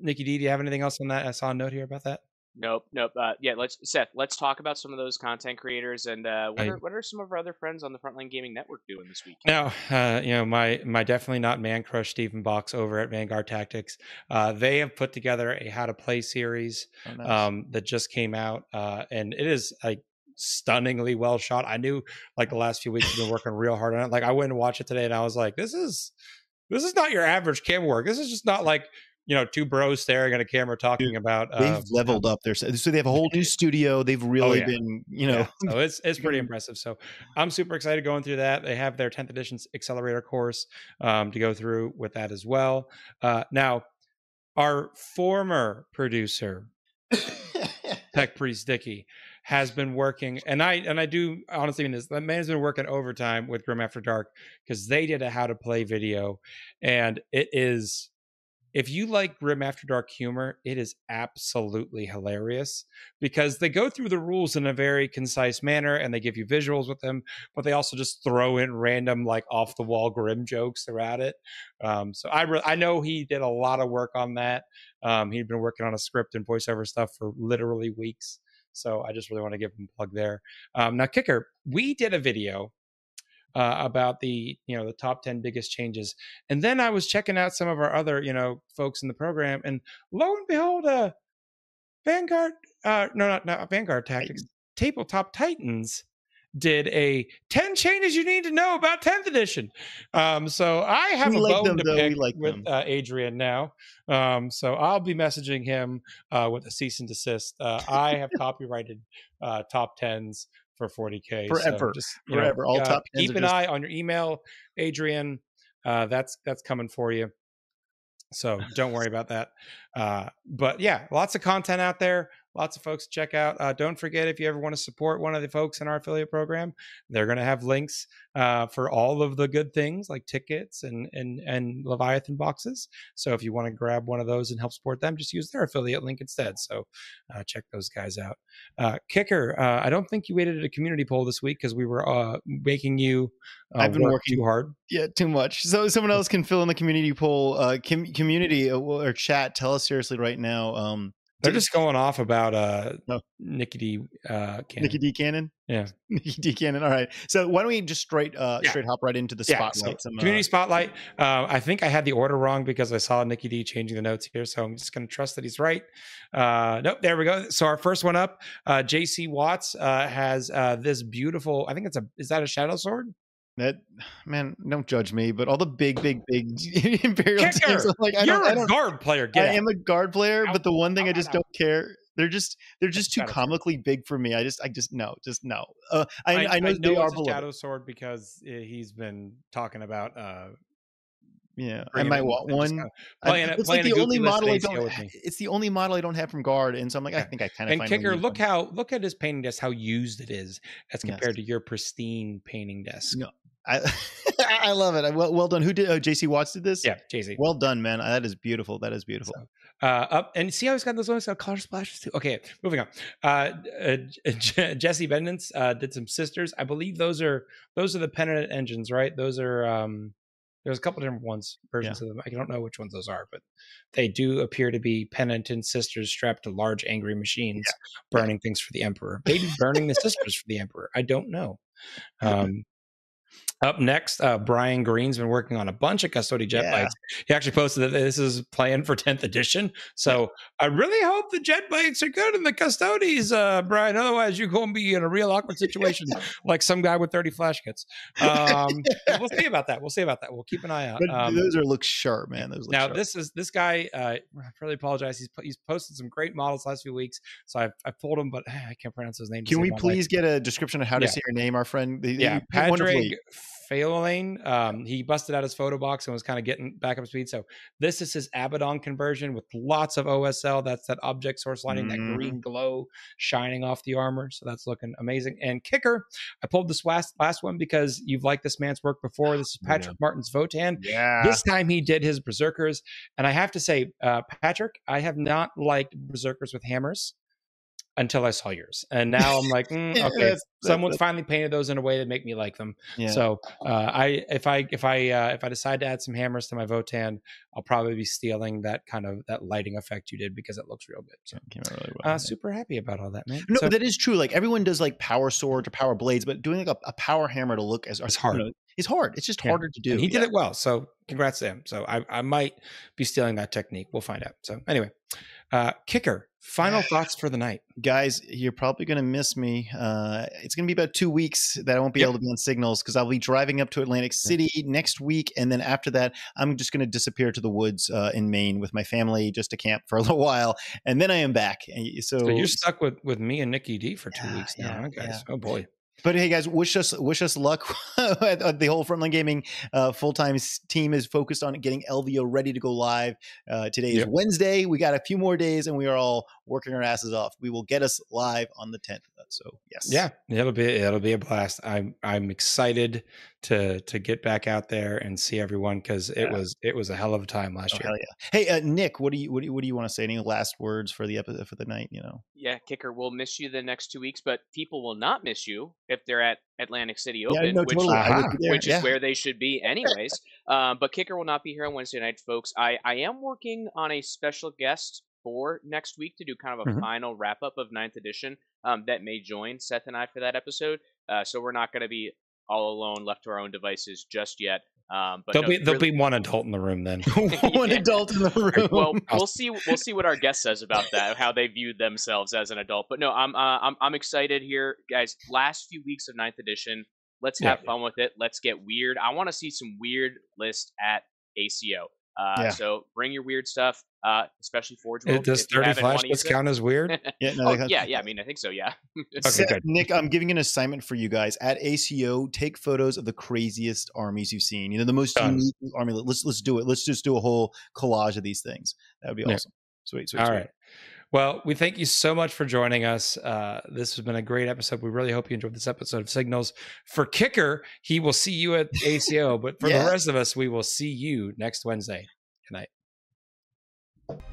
Nicky D, do you have anything else on that? I saw a note here about that. Nope, nope. Uh, yeah, let's Seth. Let's talk about some of those content creators and uh, what, I, are, what are some of our other friends on the Frontline Gaming Network doing this week? Now, uh, you know, my my definitely not man crush Stephen Box over at Vanguard Tactics. Uh, they have put together a how to play series oh, nice. um, that just came out, uh, and it is like stunningly well shot. I knew like the last few weeks you've been working real hard on it. Like I went and watched it today, and I was like, this is this is not your average camera work. This is just not like you know two bros staring at a camera talking about they've uh, leveled up their so they have a whole new studio they've oh, really oh, yeah. been you know yeah. so it's it's pretty impressive so i'm super excited going through that they have their 10th edition accelerator course um, to go through with that as well uh, now our former producer tech priest dicky has been working and i and i do honestly mean this that man has been working overtime with grim after dark because they did a how to play video and it is if you like Grim After Dark humor, it is absolutely hilarious because they go through the rules in a very concise manner and they give you visuals with them, but they also just throw in random, like off the wall Grim jokes throughout it. Um, so I re- I know he did a lot of work on that. Um, he'd been working on a script and voiceover stuff for literally weeks. So I just really want to give him a plug there. Um, now, Kicker, we did a video uh, about the you know the top 10 biggest changes and then i was checking out some of our other you know folks in the program and lo and behold uh vanguard uh no not, not vanguard tactics tabletop titans did a 10 changes you need to know about 10th edition. Um, so I have we a like bone them, to though. pick like with uh, Adrian now. Um, so I'll be messaging him uh, with a cease and desist. Uh, I have copyrighted uh, top 10s for 40K. Forever. So just, Forever. Know, All uh, top Keep an just... eye on your email, Adrian. Uh, that's that's coming for you. So don't worry about that. but yeah, lots of content out there lots of folks to check out. Uh, don't forget if you ever want to support one of the folks in our affiliate program, they're going to have links uh, for all of the good things like tickets and and and Leviathan boxes. So if you want to grab one of those and help support them, just use their affiliate link instead. So uh, check those guys out. Uh, Kicker, uh, I don't think you waited at a community poll this week because we were uh, making you. I've been work working too hard. Yeah, too much. So someone else can fill in the community poll. Com- community or chat. Tell us seriously right now. Um, they're just going off about uh oh. Nicky D uh Cannon. Nicky D Cannon. Yeah. Nicky D Cannon. All right. So why don't we just straight uh yeah. straight hop right into the spotlight? Yeah, so community uh, spotlight. Uh, I think I had the order wrong because I saw Nicky D changing the notes here, so I'm just going to trust that he's right. Uh, nope, there we go. So our first one up, uh, JC Watts uh, has uh, this beautiful. I think it's a. Is that a shadow sword? That man, don't judge me, but all the big, big, big Imperial Kicker! teams, I'm like I You're don't, I a guard player. Get I out. am a guard player, but the one thing I just don't care. They're just they're just too comically big for me. I just I just no, just no. Uh, I, I, I know, I know they are a shadow sword because eh, he's been talking about uh, yeah, I might want one. Playing, it's like the only model I don't. It's the only model I don't have from Guard, and so I'm like, yeah. I think I kind of. And kicker, look one. how look at his painting desk, how used it is as compared yes. to your pristine painting desk. No, I I love it. Well, well done. Who did? Oh, JC Watts did this. Yeah, JC. Well done, man. That is beautiful. That is beautiful. So, uh, up and see how he's got those ones got color splashes too. Okay, moving on. Uh, uh, Jesse Bendance uh, did some sisters. I believe those are those are the penitent engines, right? Those are. um there's a couple different ones versions yeah. of them. I don't know which ones those are, but they do appear to be penitent sisters strapped to large angry machines, yeah. burning yeah. things for the emperor. Maybe burning the sisters for the emperor. I don't know. Um, up next, uh, Brian Green's been working on a bunch of Custodes jet yeah. bikes. He actually posted that this is planned for 10th edition. So. I really hope the jet bikes are good in the Custodes, uh, Brian. Otherwise, you're going to be in a real awkward situation like some guy with 30 Flash Gitz. Um, we'll see about that. We'll see about that. We'll keep an eye out. Um, those are look sharp, man. Those now, sharp. this is this guy. Uh, I really apologize. He's he's posted some great models last few weeks. So I've, I've pulled him, but I can't pronounce his name. Can we please get a description of how to yeah. say your name, our friend? The, yeah, Patrick Um, he busted out his photo box and was kind of getting back up speed. So this is his Abaddon conversion with lots of OSL. That's that object source lighting, mm-hmm. that green glow shining off the armor. So that's looking amazing. And kicker, I pulled this last last one because you've liked this man's work before. This is Patrick yeah. Martin's Votan. Yeah. This time he did his Berserkers, and I have to say, uh, Patrick, I have not liked Berserkers with hammers until I saw yours, and now I'm like, mm, okay, someone's finally painted those in a way that make me like them. Yeah. So uh, I, if I, if I, uh, if I decide to add some hammers to my Votan, I'll probably be stealing that kind of that lighting effect you did because it looks real good. So really well, uh, super happy about all that, man. No, so, that is true. Like everyone does like power swords or power blades, but doing like a, a power hammer to look as it's hard. You know, it's hard. It's just yeah. harder to do. And he yeah. did it well. So congrats to him. So I, I might be stealing that technique. We'll find out. So anyway, uh, kicker Final thoughts for the night, guys. You're probably going to miss me. Uh, it's going to be about two weeks that I won't be yep. able to be on signals because I'll be driving up to Atlantic City next week, and then after that, I'm just going to disappear to the woods uh, in Maine with my family just to camp for a little while, and then I am back. So, so you're stuck with with me and Nicky D for two yeah, weeks now, yeah, guys. Yeah. Oh boy. But hey, guys, wish us wish us luck. the whole Frontline Gaming uh, full time team is focused on getting LVO ready to go live. Uh, today is yep. Wednesday. We got a few more days, and we are all working our asses off. We will get us live on the tenth. So yes, yeah, it'll be it'll be a blast. I'm I'm excited to to get back out there and see everyone because it yeah. was it was a hell of a time last oh, year. Yeah. Hey, uh, Nick, what do you what do you, what do you want to say? Any last words for the episode for the night? You know. Yeah, kicker. We'll miss you the next two weeks, but people will not miss you if they're at Atlantic City Open, yeah, no, which, totally. which is where they should be, anyways. um, but kicker will not be here on Wednesday night, folks. I I am working on a special guest for next week to do kind of a mm-hmm. final wrap up of ninth edition um, that may join Seth and I for that episode. Uh, so we're not going to be all alone, left to our own devices just yet. Um, but there'll no, be there'll really, be one adult in the room then. One adult in the room. well, we'll see. We'll see what our guest says about that, how they viewed themselves as an adult. But no, I'm uh, I'm I'm excited here, guys. Last few weeks of Ninth Edition, let's have Yeah. fun with it. Let's get weird. I want to see some weird list at ACO. Uh, Yeah. So bring your weird stuff, uh, especially Forge It- World. Does if thirty haven't flash wanna bits use it. count as weird? yeah, no, Oh, yeah, yeah. I mean, I think so. Yeah. Seth, good. Nick, I'm giving an assignment for you guys at ACO. Take photos of the craziest armies you've seen. You know, the most Done. unique army. Let's let's do it. Let's just do a whole collage of these things. That would be Yeah. awesome. Sweet, sweet, All sweet. right. Well, we thank you so much for joining us. Uh, this has been a great episode. We really hope you enjoyed this episode of Signals. For Kicker, he will see you at ACO, but for yeah. the rest of us, we will see you next Wednesday. Good night.